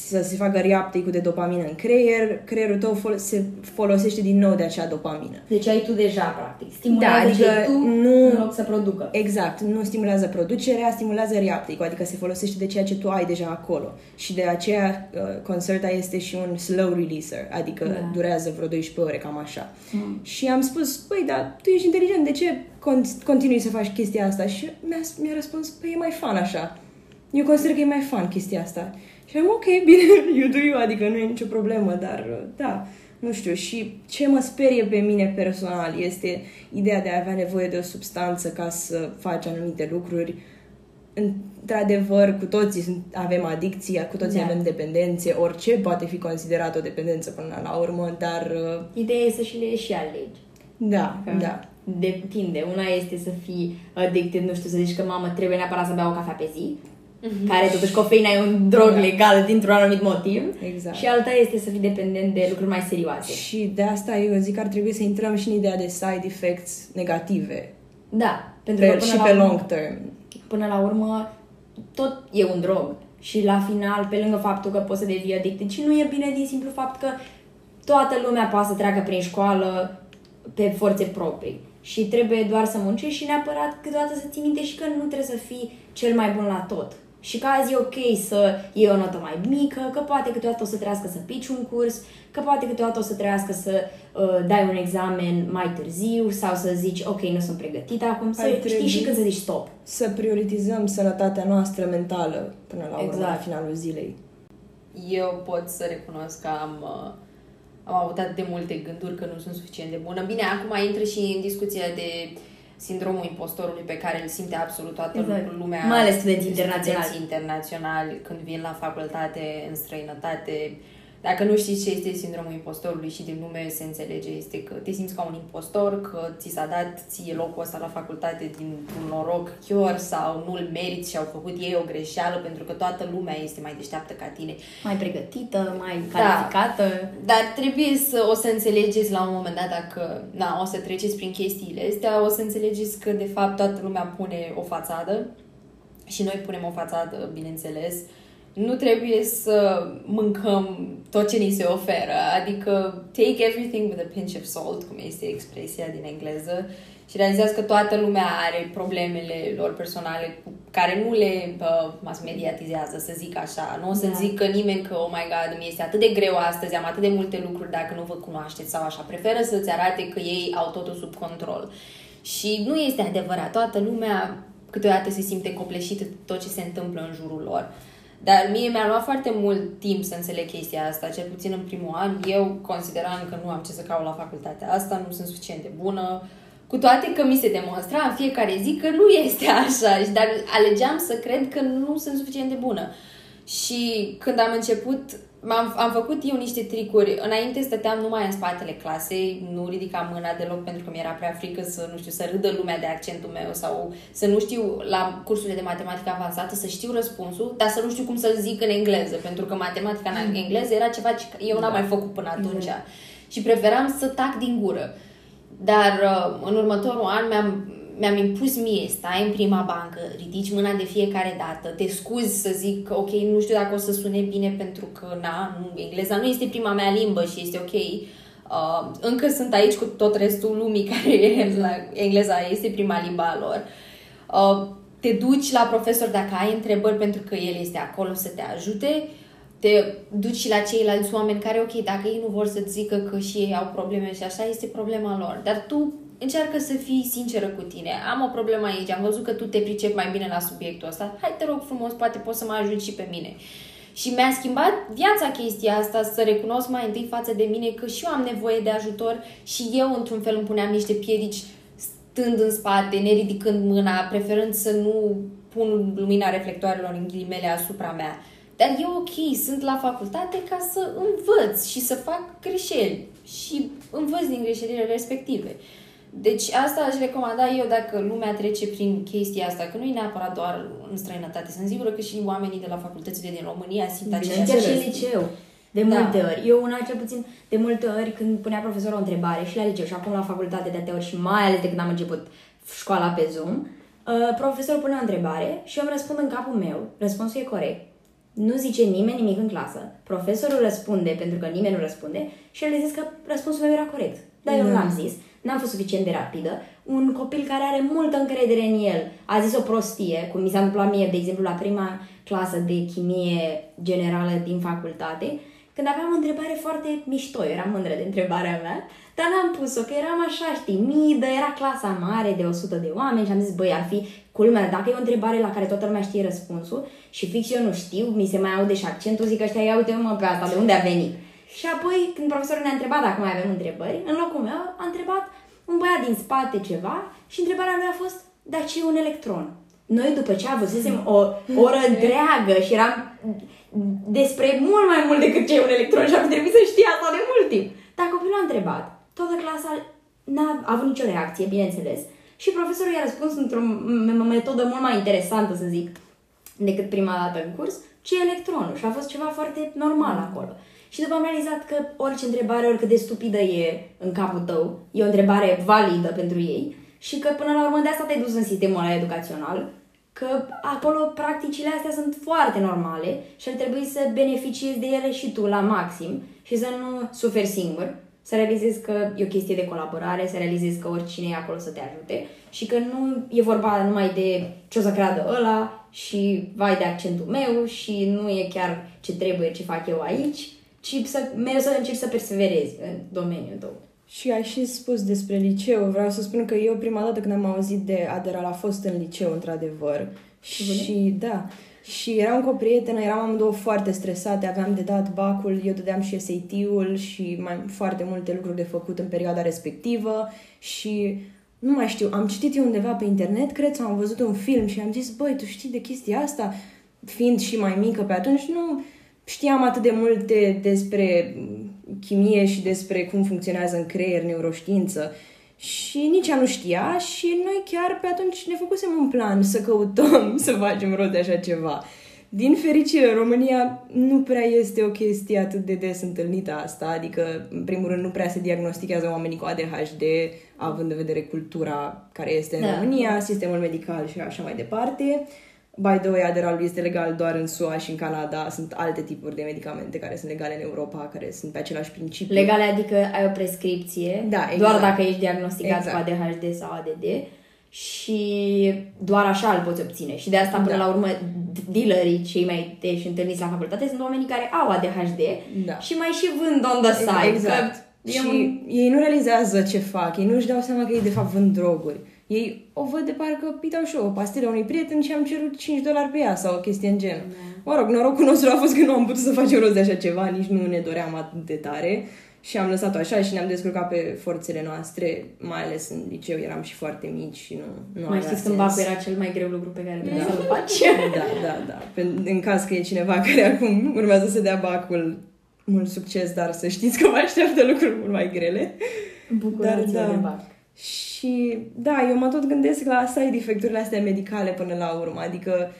să se facă reuptake de dopamină în creier, creierul tău fol- se folosește din nou de acea dopamină. Deci ai tu deja, practic. Stimulează da, adică tu nu, în loc să producă. Exact. Nu stimulează producerea, stimulează reuptake adică se folosește de ceea ce tu ai deja acolo. Și de aceea uh, Concerta este și un slow releaser, adică da. durează vreo 12 ore, cam așa. Mm. Și am spus, păi, dar tu ești inteligent, de ce con- continui să faci chestia asta? Și mi-a, mi-a răspuns, păi, e mai fun așa. Eu consider că e mai fun chestia asta. Și am ok, (laughs) bine, you do you, adică nu e nicio problemă, dar da, nu știu. Și ce mă sperie pe mine personal este ideea de a avea nevoie de o substanță ca să faci anumite lucruri. Într-adevăr, cu toții avem adicții, cu toții da. avem dependențe, orice poate fi considerat o dependență până la urmă, dar... Uh, ideea e să și le și alegi. Da, că da. Depinde. Una este să fii addicted, nu știu, să zici că mamă, trebuie neapărat să beau o cafea pe zi mm-hmm. care totuși cofeina e un drog da. legal dintr-un anumit motiv. Exact. Și alta este să fii dependent de lucruri mai serioase. Și de asta eu zic că ar trebui să intrăm și în ideea de side effects negative. Da. Pentru pe, că până și la pe urmă, long term. Până la urmă, tot e un drog. Și la final, pe lângă faptul că poți să devii addicted, și nu e bine din simplu fapt că toată lumea poate să treacă prin școală pe forțe proprii. Și trebuie doar să muncești și neapărat câteodată să ții minte și că nu trebuie să fii cel mai bun la tot. Și că azi e ok să iei o notă mai mică, că poate câteodată o să trească să pici un curs, că poate câteodată o să trească să uh, dai un examen mai târziu sau să zici ok, nu sunt pregătită acum, să știi și când să zici stop. Să prioritizăm sănătatea noastră mentală până la urmă, exact. la finalul zilei. Eu pot să recunosc că am, uh, am avut atât de multe gânduri că nu sunt suficient de bună. Bine, acum intră și în discuția de sindromul impostorului pe care îl simte absolut toată exact. lumea. Mai ales studenții internaționali. Studenții internaționali când vin la facultate în străinătate Dacă nu știți ce este sindromul impostorului și din nume se înțelege, este că te simți ca un impostor, că ți s-a dat ție locul ăsta la facultate din un noroc chior sau nu-l meriți și au făcut ei o greșeală pentru că toată lumea este mai deșteaptă ca tine. Mai pregătită, mai da. calificată. Da, dar trebuie să o să înțelegeți la un moment dat dacă na, o să treceți prin chestiile astea, o să înțelegeți că de fapt toată lumea pune o fațadă și noi punem o fațadă, bineînțeles, uh, nu trebuie să mâncăm tot ce ni se oferă, adică take everything with a pinch of salt, cum este expresia din engleză, și realizați că toată lumea are problemele lor personale cu care nu le uh, mass mediatizează, să zic așa. Nu o să da. zică nimeni că, oh my god, mi este atât de greu astăzi, am atât de multe lucruri dacă nu vă cunoașteți sau așa. Preferă să-ți arate că ei au totul sub control. Și nu este adevărat. Toată lumea câteodată se simte copleșită tot ce se întâmplă în jurul lor. Uh, dar mie mi-a luat foarte mult timp să înțeleg chestia asta, cel puțin în primul an. Eu consideram că nu am ce să caut la facultatea asta, nu sunt suficient de bună, cu toate că mi se demonstra în fiecare zi că nu este așa, dar alegeam să cred că nu sunt suficient de bună. Și când am început am am făcut eu niște tricuri. Înainte stăteam numai în spatele clasei, nu ridicam mâna deloc pentru că mi-era prea frică să, nu știu, să râdă lumea de accentul meu sau să nu știu la cursurile de matematică avansată să știu răspunsul, dar să nu știu cum să-l zic în engleză, pentru că matematica în engleză era ceva ce eu n-am da. mai făcut până atunci. Da. Și preferam să tac din gură. Dar uh, în următorul an mi-am mi-am impus mie, stai în prima bancă, ridici mâna de fiecare dată, te scuzi să zic, ok, nu știu dacă o să sune bine pentru că, na, nu, engleza nu este prima mea limbă și este ok. Uh, încă sunt aici cu tot restul lumii (laughs) care la engleza este prima limba lor. Uh, te duci la profesor dacă ai întrebări pentru că el este acolo să te ajute. Te duci și la ceilalți oameni care, ok, dacă ei nu vor să-ți zică că și ei au probleme și așa, este problema lor. Dar tu încearcă să fii sinceră cu tine. Am o problemă aici, am văzut că tu te pricepi mai bine la subiectul ăsta. Hai, te rog frumos, poate poți să mă ajut și pe mine. Și mi-a schimbat viața chestia asta să recunosc mai întâi față de mine că și eu am nevoie de ajutor și eu într-un fel îmi puneam niște piedici stând în spate, neridicând mâna, preferând să nu pun lumina reflectoarelor în ghilimele asupra mea. Dar e ok, sunt la facultate ca să învăț și să fac greșeli și învăț din greșelile respective. Deci asta aș recomanda eu dacă lumea trece prin chestia asta, că nu e neapărat doar în străinătate. Sunt sigură că și oamenii de la facultățile din România simt aceeași și în liceu. De da. multe ori. Eu una cel puțin, de multe ori când punea profesorul o întrebare și la liceu și acum la facultate de atâtea ori și mai ales de când am început școala pe Zoom, uh, profesorul pune o întrebare și eu îmi răspund în capul meu, răspunsul e corect. Nu zice nimeni nimic în clasă. Profesorul răspunde pentru că nimeni nu răspunde și el zis că răspunsul meu era corect. Dar eu nu l-am zis n-am fost suficient de rapidă, un copil care are multă încredere în el a zis o prostie, cum mi s-a întâmplat mie, de exemplu, la prima clasă de chimie generală din facultate, când aveam o întrebare foarte mișto, eu eram mândră de întrebarea mea, dar n-am pus-o, că eram așa, știi, midă, era clasa mare de 100 de oameni și am zis, băi, ar fi culmea, dacă e o întrebare la care toată lumea știe răspunsul și fix eu nu știu, mi se mai aude și accentul, zic ăștia, ia uite mă pe asta, de unde a venit? Și apoi, când profesorul ne-a întrebat dacă mai avem întrebări, în locul meu a întrebat un băiat din spate ceva și întrebarea mea a fost, dar ce e un electron? Noi, după ce avusesem o oră întreagă și eram despre mult mai mult decât ce e un electron și am trebuit să știe asta de mult timp. Dar copilul a întrebat, toată clasa n-a avut nicio reacție, bineînțeles, și profesorul i-a răspuns într-o metodă mult mai interesantă, să zic, decât prima dată în curs, ce e electronul. Și a fost ceva foarte normal acolo. Și după am realizat că orice întrebare, oricât de stupidă e în capul tău, e o întrebare validă pentru ei și că până la urmă de asta te-ai dus în sistemul ăla educațional, că acolo practicile astea sunt foarte normale și ar trebui să beneficiezi de ele și tu la maxim și să nu suferi singur, să realizezi că e o chestie de colaborare, să realizezi că oricine e acolo să te ajute și că nu e vorba numai de ce o să creadă ăla și vai de accentul meu și nu e chiar ce trebuie ce fac eu aici, ci să mereu să încerci să perseverezi în domeniul tău. Și ai și spus despre liceu. Vreau să spun că eu prima dată când am auzit de Aderal a fost în liceu, într-adevăr. Și da, și eram cu o prietenă, eram amândouă foarte stresate, aveam de dat bacul, eu dădeam și SAT-ul și mai foarte multe lucruri de făcut în perioada respectivă și nu mai știu, am citit eu undeva pe internet, cred că am văzut un film și am zis, băi, tu știi de chestia asta? Fiind și mai mică pe atunci, nu, știam atât de multe despre chimie și despre cum funcționează în creier neuroștiință și nici ea nu știa și noi chiar pe atunci ne făcusem un plan să căutăm (laughs) să facem rost de așa ceva. Din fericire, România nu prea este o chestie atât de des întâlnită asta, adică, în primul rând, nu prea se diagnostichează oamenii cu ADHD, având în vedere cultura care este în da. România, sistemul medical și așa mai departe. By the way, Adderall este legal doar în SUA și în Canada. Sunt alte tipuri de medicamente care sunt legale în Europa, care sunt pe același principiu. Legale adică ai o prescripție, da, exact. doar dacă ești diagnosticat exact. cu ADHD sau ADD și doar așa îl poți obține. Și de asta, până da. la urmă, dealerii, cei mai teși întâlniți la facultate, sunt oamenii care au ADHD da. și mai și vând on the side. Exact. Că și un... ei nu realizează ce fac, ei nu-și dau seama că ei de fapt vând droguri. Ei o văd de parcă pitau și eu o pastilă unui prieten și am cerut 5 dolari pe ea sau o chestie în gen. Da. Mă rog, norocul nostru a fost că nu am putut să facem rost de așa ceva, nici nu ne doream atât de tare și am lăsat-o așa și ne-am descurcat pe forțele noastre, mai ales în liceu, eram și foarte mici și nu, nu Mai știți când bacul era cel mai greu lucru pe care da. să-l faci? (laughs) Da, da, da. În caz că e cineva care acum urmează să dea bacul, mult succes, dar să știți că mă așteaptă lucruri mult mai grele. Bucurați dar, da. de bac. Și da, eu mă tot gândesc la side effect-urile astea medicale până la urmă, adică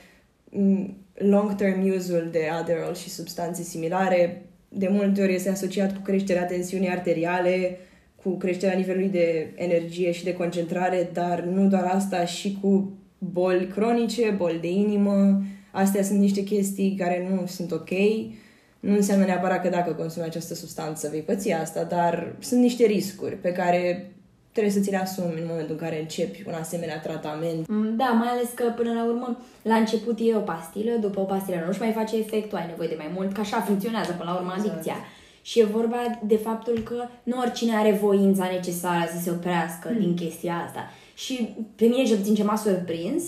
long-term use-ul de Adderall și substanțe similare de multe ori este asociat cu creșterea tensiunii arteriale, cu creșterea nivelului de energie și de concentrare, dar nu doar asta, și cu boli cronice, boli de inimă. Astea sunt niște chestii care nu sunt ok. Nu înseamnă neapărat că dacă consumi această substanță vei păți asta, dar sunt niște riscuri pe care trebuie să ți le asumi în momentul în care începi un asemenea tratament. Mm, da, mai ales că până la urmă, la început e o pastilă, după o pastilă nu-și mai face efect, ai nevoie de mai mult, că așa funcționează până la urmă exact. adicția. Și e vorba de faptul că nu oricine are voința necesară să se oprească hmm. din chestia asta. Și pe mine, ce puțin ce m-a surprins,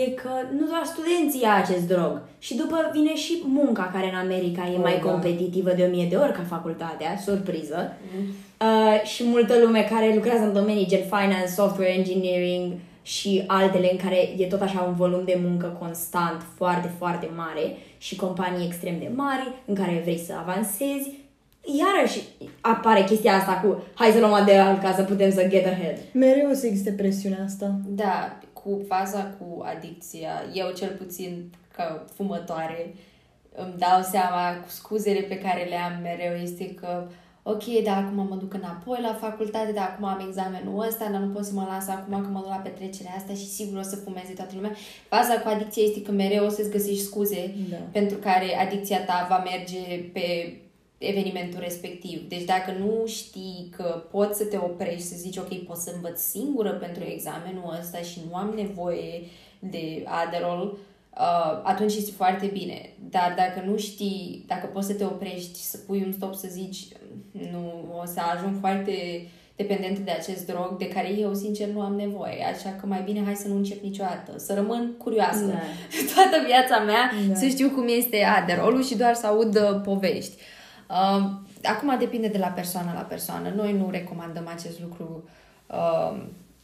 e că nu doar studenții ia acest drog. Și după vine și munca, care în America e oh, mai da. competitivă de o mie de ori ca facultatea, surpriză. Mm. Uh, și multă lume care lucrează în domenii gen finance, software engineering și altele în care e tot așa un volum de muncă constant, foarte, foarte mare și companii extrem de mari în care vrei să avansezi. Iarăși apare chestia asta cu hai să luăm aderal ca să putem să get ahead. Mereu o să existe presiunea asta. Da, cu faza cu adicția, eu cel puțin ca fumătoare îmi dau seama cu scuzele pe care le am mereu este că ok, dar acum mă duc înapoi la facultate, dar acum am examenul ăsta, dar nu pot să mă las acum că mă duc la petrecerea asta și sigur o să fumeze toată lumea. Faza cu adicția este că mereu o să-ți găsești scuze da. pentru care adicția ta va merge pe evenimentul respectiv. Deci dacă nu știi că poți să te oprești, să zici, ok, pot să învăț singură pentru examenul ăsta și nu am nevoie de Adderall, uh, atunci este foarte bine. Dar dacă nu știi, dacă poți să te oprești, să pui un stop, să zici, nu, o să ajung foarte dependentă de acest drog de care eu, sincer, nu am nevoie. Așa că mai bine hai să nu încep niciodată. Să rămân curioasă da. (laughs) toată viața mea, da. să știu cum este Adderall și doar să aud uh, povești. Uh, acum depinde de la persoană la persoană. Noi nu recomandăm acest lucru uh,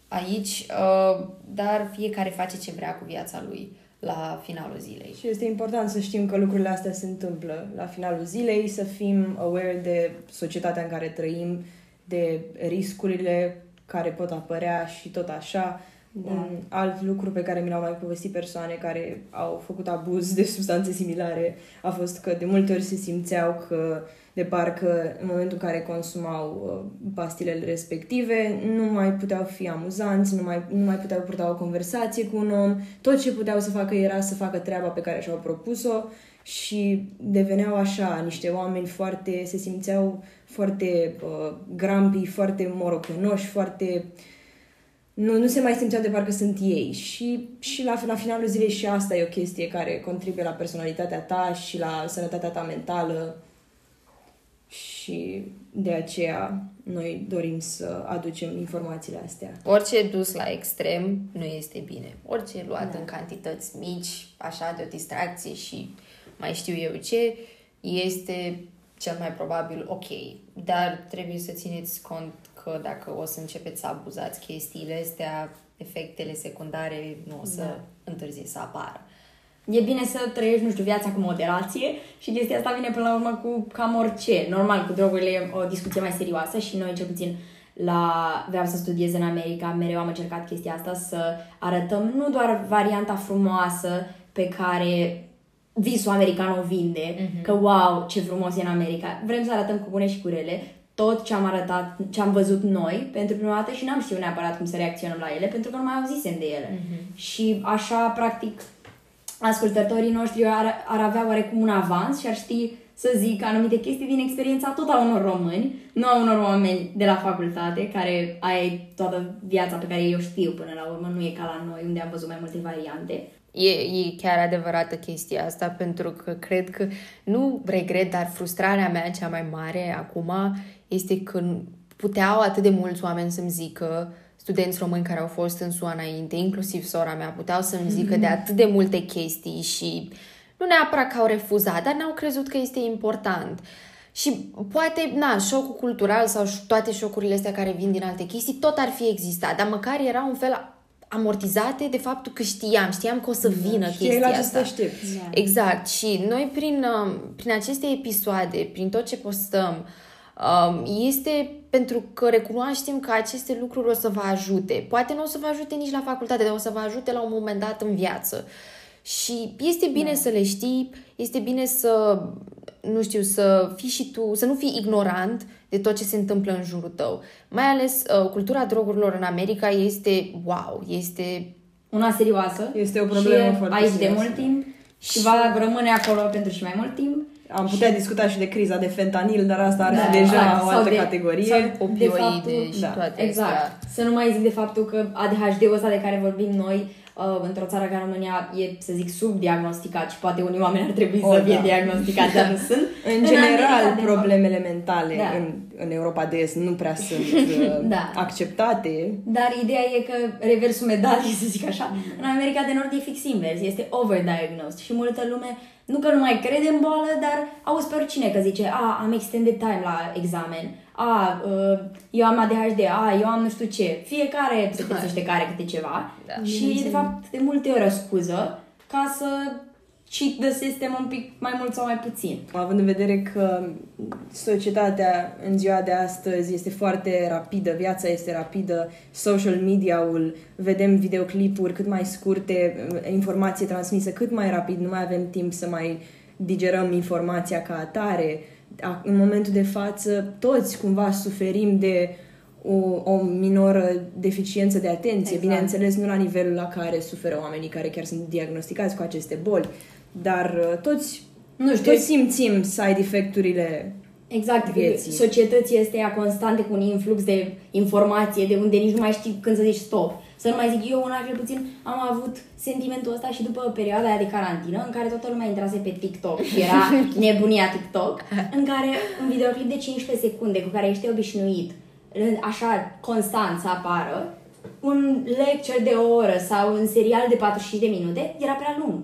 aici, uh, dar fiecare face ce vrea cu viața lui la finalul zilei. Și este important să știm că lucrurile astea se întâmplă la finalul zilei, să fim aware de societatea în care trăim, de riscurile care pot apărea și tot așa. Da. Un alt lucru pe care mi l-au mai povestit persoane care au făcut abuz de substanțe similare a fost că de multe ori se simțeau că de parcă în momentul în care consumau uh, pastilele respective nu mai puteau fi amuzanți, nu mai, nu mai puteau purta o conversație cu un om, tot ce puteau să facă era să facă treaba pe care și-au propus-o și deveneau așa niște oameni foarte, se simțeau foarte uh, grampi, foarte morocănoși, foarte nu, nu se mai simțeau de parcă sunt ei și, și la, la finalul zilei și asta e o chestie care contribuie la personalitatea ta și la sănătatea ta mentală și de aceea noi dorim să aducem informațiile astea. Orice dus la extrem nu este bine. Orice luat da. în cantități mici, așa de o distracție și mai știu eu ce, este cel mai probabil ok. Dar trebuie să țineți cont că dacă o să începeți să abuzați chestiile astea, efectele secundare nu o să da. întârzie să apară. e bine să trăiești, nu știu, viața cu moderație și chestia asta vine până la urmă cu cam orice. Normal, cu drogurile e o discuție mai serioasă și noi, cel puțin, la, vreau să studiez în America, mereu am încercat chestia asta să arătăm nu doar varianta frumoasă pe care visul american o vinde, mm-hmm. că wow, ce frumos e în America. Vrem să arătăm cu bune și cu rele tot ce am arătat, ce am văzut noi pentru prima dată și n-am știut neapărat cum să reacționăm la ele, pentru că nu mai auzisem de ele. Mm-hmm. Și așa, practic, ascultătorii noștri ar, ar avea oarecum un avans și ar ști să zic anumite chestii din experiența tot a unor români, nu a unor oameni de la facultate, care ai toată viața pe care eu știu până la urmă, nu e ca la noi, unde am văzut mai multe variante. E, e chiar adevărată chestia asta, pentru că cred că, nu regret, dar frustrarea mea cea mai mare acum este că puteau atât de mulți oameni să-mi zică studenți români care au fost în SUA înainte, inclusiv sora mea, puteau să-mi zică mm-hmm. de atât de multe chestii și nu neapărat că au refuzat, dar n-au crezut că este important. Și poate, na, șocul cultural sau toate șocurile astea care vin din alte chestii, tot ar fi existat, dar măcar era un fel amortizate de faptul că știam, știam că o să vină da, chestia la asta. Știi. Exact. Și noi prin, um, prin aceste episoade, prin tot ce postăm, um, este pentru că recunoaștem că aceste lucruri o să vă ajute. Poate nu o să vă ajute nici la facultate, dar o să vă ajute la un moment dat în viață. Și este bine da. să le știi, este bine să, nu știu, să fii și tu, să nu fii ignorant de tot ce se întâmplă în jurul tău. Mai ales uh, cultura drogurilor în America este wow, este una serioasă. Este o problemă și foarte aici serioasă. de mult timp și va rămâne acolo pentru și mai mult timp. Am putea și... discuta și de criza de fentanil, dar asta ar Da, fi deja exact. o Sau altă de- categorie. sau de opioide faptul- și da, toate Exact. astea. Să nu mai zic de faptul că ADHD-ul ăsta de care vorbim noi uh, într-o țară ca România e, să zic, subdiagnosticat și poate unii oameni ar trebui O, să fie da. diagnosticați, dar nu (laughs) sunt. În general, America de Nord- problemele mentale Da. în, în Europa de Est nu prea sunt (laughs) uh, Da. acceptate. Dar ideea e că reversul medaliei, (laughs) să zic așa, în America de Nord e fix invers, este overdiagnosed și multă lume nu că nu mai crede în boală, dar auzi pe oricine că zice, a, am extended time la examen, a, uh, eu am ADHD, a, eu am nu știu ce. Fiecare se (laughs) găsește care câte ceva Da. și de fapt de multe ori o scuză ca să cheat the system un pic mai mult sau mai puțin. Având în vedere că societatea în ziua de astăzi este foarte rapidă, viața este rapidă, social media-ul, vedem videoclipuri cât mai scurte, informație transmisă cât mai rapid, nu mai avem timp să mai digerăm informația ca atare. A- În momentul de față, toți cumva suferim de o, o minoră deficiență de atenție, Exact. bineînțeles nu la nivelul la care suferă oamenii care chiar sunt diagnosticați cu aceste boli, dar uh, toți Nu știu, toți simțim side effect-urile Exact, vieții. societății este ea constante cu un influx de informație de unde nici nu mai știi când să zici stop. Să nu mai zic eu, una cel puțin, am avut sentimentul ăsta și după perioada aia de carantină, în care toată lumea intrase pe TikTok și era (laughs) nebunia TikTok, în care un videoclip de 15 secunde cu care ești obișnuit, în- așa constant să apară, un lecture de o oră sau un serial de 45 de minute era prea lung.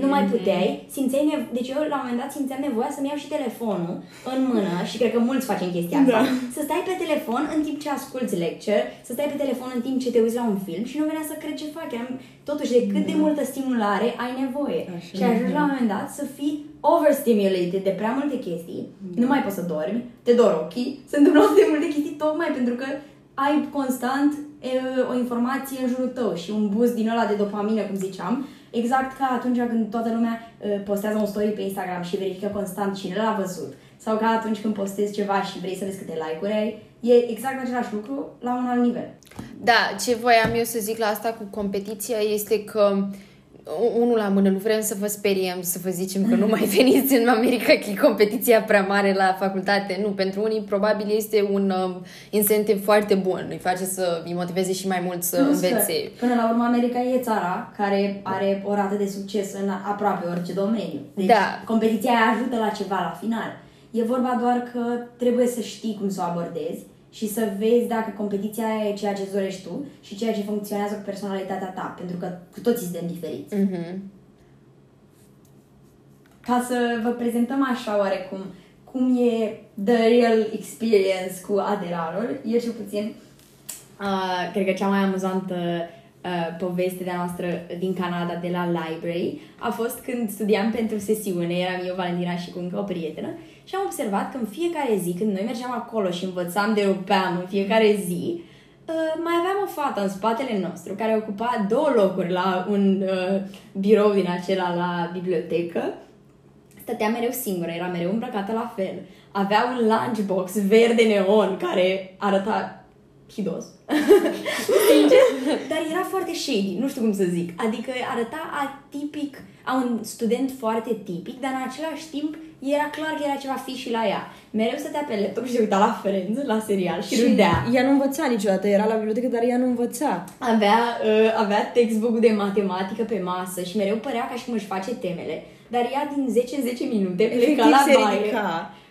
Nu mai puteai, simțeai nevo- deci eu la un moment dat simțeam nevoia să-mi iau și telefonul în mână și cred că mulți facem chestia asta, Da. să stai pe telefon în timp ce asculti lecture, să stai pe telefon în timp ce te uiți la un film și nu venea să cred ce fac. Eram, totuși, de cât de multă stimulare ai nevoie. Așa. Și ajungi la un moment dat să fii overstimulated de prea multe chestii, nu mai poți să dormi, te dor ochii, se întâmplă atât de multe chestii tocmai pentru că ai constant e, o informație în jurul tău și un boost din ăla de dopamină, cum ziceam, exact ca atunci când toată lumea e, postează un story pe Instagram și verifică constant cine l-a văzut, sau ca atunci când postezi ceva și vrei să vezi câte like-uri ai, e exact același lucru la un alt nivel. Da, ce voiam eu să zic la asta cu competiția este că unul la mână, nu vrem să vă speriem, să vă zicem că nu mai (laughs) veniți în America, că e competiția prea mare la facultate. Nu, pentru unii probabil este un um, incentiv foarte bun. Îi face să îi motiveze și mai mult să Plus că, învețe. Până la urmă, America e țara care are o rată de succes în aproape orice domeniu. Deci, Da. competiția aia ajută la ceva la final. E vorba doar că trebuie să știi cum să o abordezi și să vezi dacă competiția aia e ceea ce îți dorești tu și ceea ce funcționează cu personalitatea ta, pentru că cu toții suntem diferiți. Mhm. Ca să vă prezentăm așa oarecum cum e the real experience cu aderarul, e cel puțin, uh, cred că cea mai amuzantă uh, poveste de noastră din Canada, de la library, a fost când studiam pentru sesiune, eram eu, Valentina și cu încă o prietenă, și am observat că în fiecare zi, când noi mergeam acolo și învățam de rupeam în fiecare zi, uh, mai aveam o fată în spatele nostru care ocupa două locuri la un uh, birou din acela la bibliotecă. Stătea mereu singură, era mereu îmbrăcată la fel. Avea un lunchbox verde neon care arăta hidos. Sincer, dar era foarte shady, nu știu cum să zic. Adică arăta atipic, a un student foarte tipic, dar în același timp era clar că era ceva fishy la ea. Mereu stătea pe laptop și se uita la Friends, la serial și, și râdea. ea nu învăța niciodată, era la bibliotecă, dar ea nu învăța. Avea, uh, avea textbook de matematică pe masă și mereu părea ca și cum își face temele. Dar ea din 10 în 10 minute pleca la baie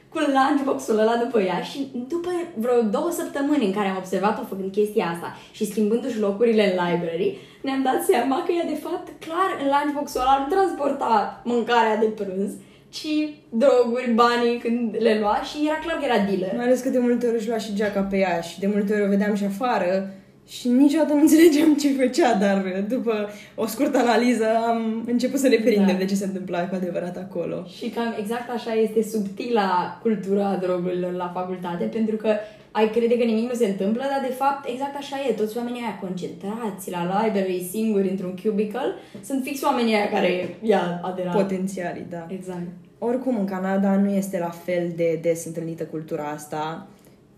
cu lunchbox-ul ăla după ea și după vreo două săptămâni în care am observat-o făcând chestia asta și schimbându-și locurile în library, ne-am dat seama că ea de fapt clar în lunchbox-ul ăla nu transporta mâncarea de prânz, ci droguri, banii când le lua și era clar că era dealer. Mai ales că de multe ori își lua și geaca pe ea și de multe ori o vedeam și afară și niciodată nu înțelegeam ce făcea, dar după o scurtă analiză am început să ne prindem da. de ce se întâmpla cu adevărat acolo. Și cam exact așa este subtila cultura drogurilor la facultate, pentru că ai crede că nimic nu se întâmplă, dar de fapt exact așa e. Toți oamenii aia concentrați la library singuri într-un cubicle sunt fix oamenii aia care ia aderat. Potențialii, da. Exact. Oricum, în Canada nu este la fel de des întâlnită cultura asta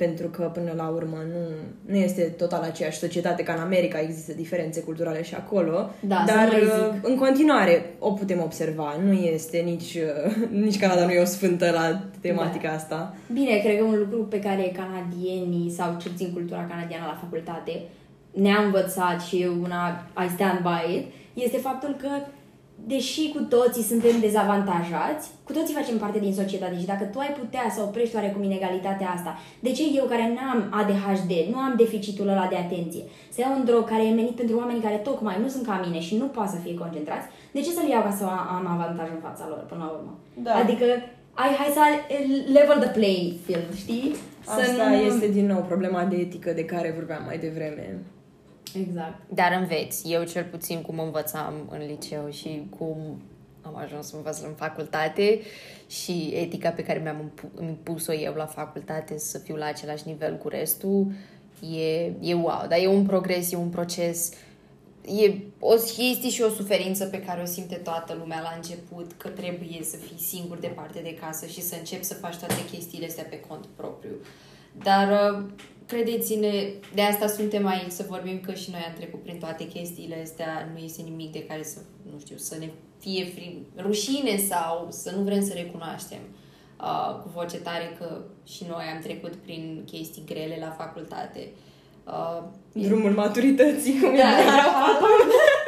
pentru că până la urmă nu, nu este total aceeași societate ca în America, există diferențe culturale și acolo, da, dar uh, în continuare o putem observa, nu este nici, uh, (laughs) nici Canada nu e o sfântă la tematica da. asta. Bine, cred că un lucru pe care canadienii sau cel puțin cultura canadiană la facultate ne-a învățat și eu una I stand by it, este faptul că deși cu toții suntem dezavantajați, cu toții facem parte din societate și dacă tu ai putea să oprești oarecum inegalitatea asta, de ce eu care n-am ADHD, nu am deficitul ăla de atenție, să iau un drog care e menit pentru oameni care tocmai nu sunt ca mine și nu pot să fie concentrați, de ce să-l iau ca să am avantaj în fața lor până la urmă? Da. Adică ai, hai să level the playing field, știi? Asta să nu... este din nou problema de etică de care vorbeam mai devreme. Exact. Dar înveți. Eu cel puțin cum învățam în liceu și cum am ajuns să învăț în facultate și etica pe care mi-am impus-o eu la facultate să fiu la același nivel cu restul e, e wow, dar e un progres, e un proces e o chestie și o suferință pe care o simte toată lumea la început, că trebuie să fii singur departe de casă și să începi să faci toate chestiile astea pe cont propriu. Dar uh, credeți-ne, de asta suntem aici, să vorbim că și noi am trecut prin toate chestiile astea, nu este nimic de care să, nu știu, să ne fie fri, rușine sau să nu vrem să recunoaștem uh, cu voce tare că și noi am trecut prin chestii grele la facultate. Uh, Drumul maturității, cum da, e (laughs)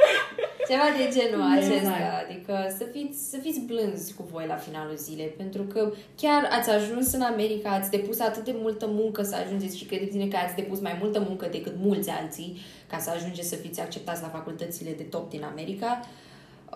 Ceva de genul acesta. Exact. Adică să fiți, să fiți blânzi cu voi la finalul zilei, pentru că chiar ați ajuns în America, ați depus atât de multă muncă să ajungeți și credeți-ne că ați depus mai multă muncă decât mulți alții ca să ajungeți să fiți acceptați la facultățile de top din America.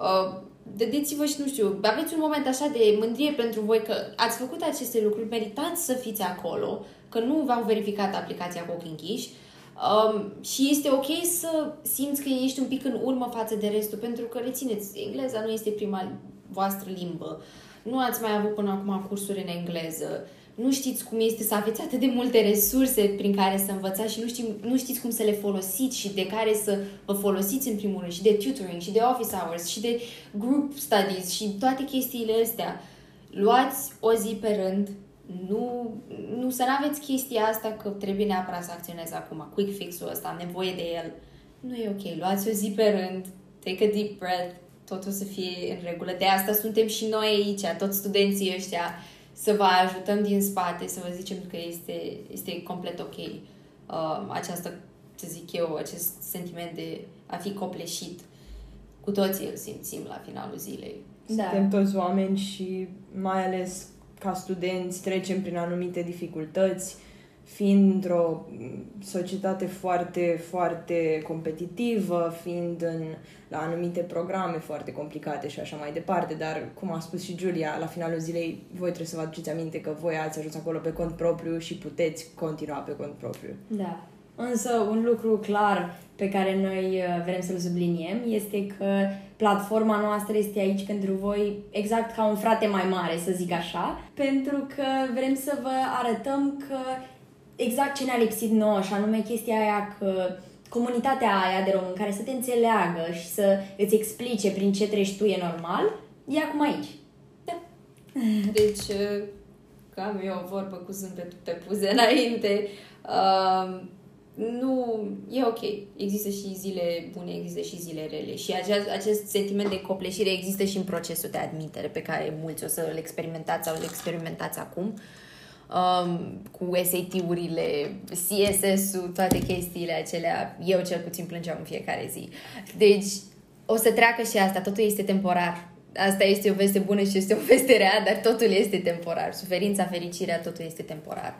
Uh, dădeți-vă și, nu știu, aveți un moment așa de mândrie pentru voi că ați făcut aceste lucruri, meritați să fiți acolo, că nu v-am verificat aplicația cu ochii închiși, Um, și este ok să simți că ești un pic în urmă față de restul, pentru că, rețineți, engleza nu este prima voastră limbă. Nu ați mai avut până acum cursuri în engleză. Nu știți cum este să aveți atât de multe resurse prin care să învățați și nu, știm, nu știți cum să le folosiți și de care să vă folosiți în primul rând și de tutoring și de office hours și de group studies și toate chestiile astea. Luați o zi pe rând, nu, nu să nu aveți chestia asta că trebuie neapărat să acționez acum, quick fix-ul ăsta, am nevoie de el. Nu e ok, luați o zi pe rând, take a deep breath, totul să fie în regulă. De asta suntem și noi aici, toți studenții ăștia, să vă ajutăm din spate, să vă zicem că este, este complet ok. Uh, această, să zic eu, acest sentiment de a fi copleșit. Cu toții îl simțim la finalul zilei. Da. Suntem toți oameni și mai ales ca studenți trecem prin anumite dificultăți, fiind într-o societate foarte, foarte competitivă, fiind în, la anumite programe foarte complicate și așa mai departe, dar, cum a spus și Julia, la finalul zilei voi trebuie să vă aduceți aminte că voi ați ajuns acolo pe cont propriu și puteți continua pe cont propriu. Da. Însă un lucru clar pe care noi uh, vrem să-l subliniem este că platforma noastră este aici pentru voi exact ca un frate mai mare, să zic așa, pentru că vrem să vă arătăm că exact ce ne-a lipsit nouă, și anume chestia aia că comunitatea aia de români care să te înțeleagă și să îți explice prin ce treci tu e normal, e acum aici. Da. Deci, uh, cam eu o vorbă cu zâmbetul pe puze înainte. Uh, nu, e ok. Există și zile bune, există și zile rele. Și acest, acest sentiment de copleșire există și în procesul de admitere pe care mulți o să-l experimentați sau îl experimentați acum. Um, cu SAT-urile, CSS-ul, toate chestiile acelea, eu cel puțin plângeam în fiecare zi. Deci, o să treacă și asta, totul este temporar. Asta este o veste bună și este o veste rea, dar totul este temporar. Suferința, fericirea, totul este temporar.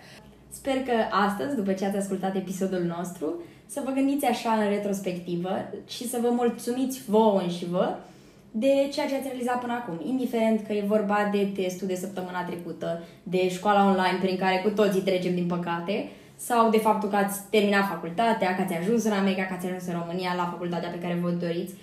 Sper că astăzi, după ce ați ascultat episodul nostru, să vă gândiți așa în retrospectivă și să vă mulțumiți vouă și vă de ceea ce ați realizat până acum, indiferent că e vorba de testul de săptămâna trecută, de școala online prin care cu toții trecem din păcate, sau de faptul că ați terminat facultatea, că ați ajuns în America, că ați ajuns în România la facultatea pe care vă doriți.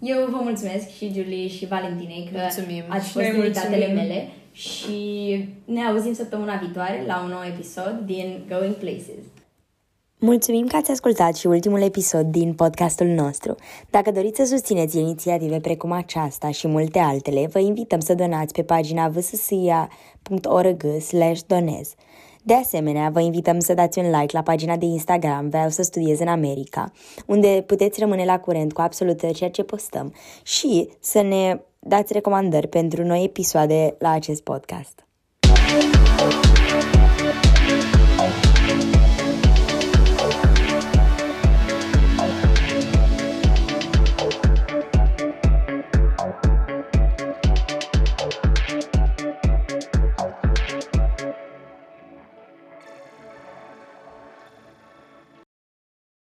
Eu vă mulțumesc și Julie și Valentinei că Mulțumim. ați fost invitatele mele și ne auzim săptămâna viitoare la un nou episod din Going Places. Mulțumim că ați ascultat și ultimul episod din podcastul nostru. Dacă doriți să susțineți inițiative precum aceasta și multe altele, vă invităm să donați pe pagina vssia.org donez. De asemenea, vă invităm să dați un like la pagina de Instagram Vreau să studiez în America, unde puteți rămâne la curent cu absolut tot ceea ce postăm și să ne dați recomandări pentru noi episoade la acest podcast.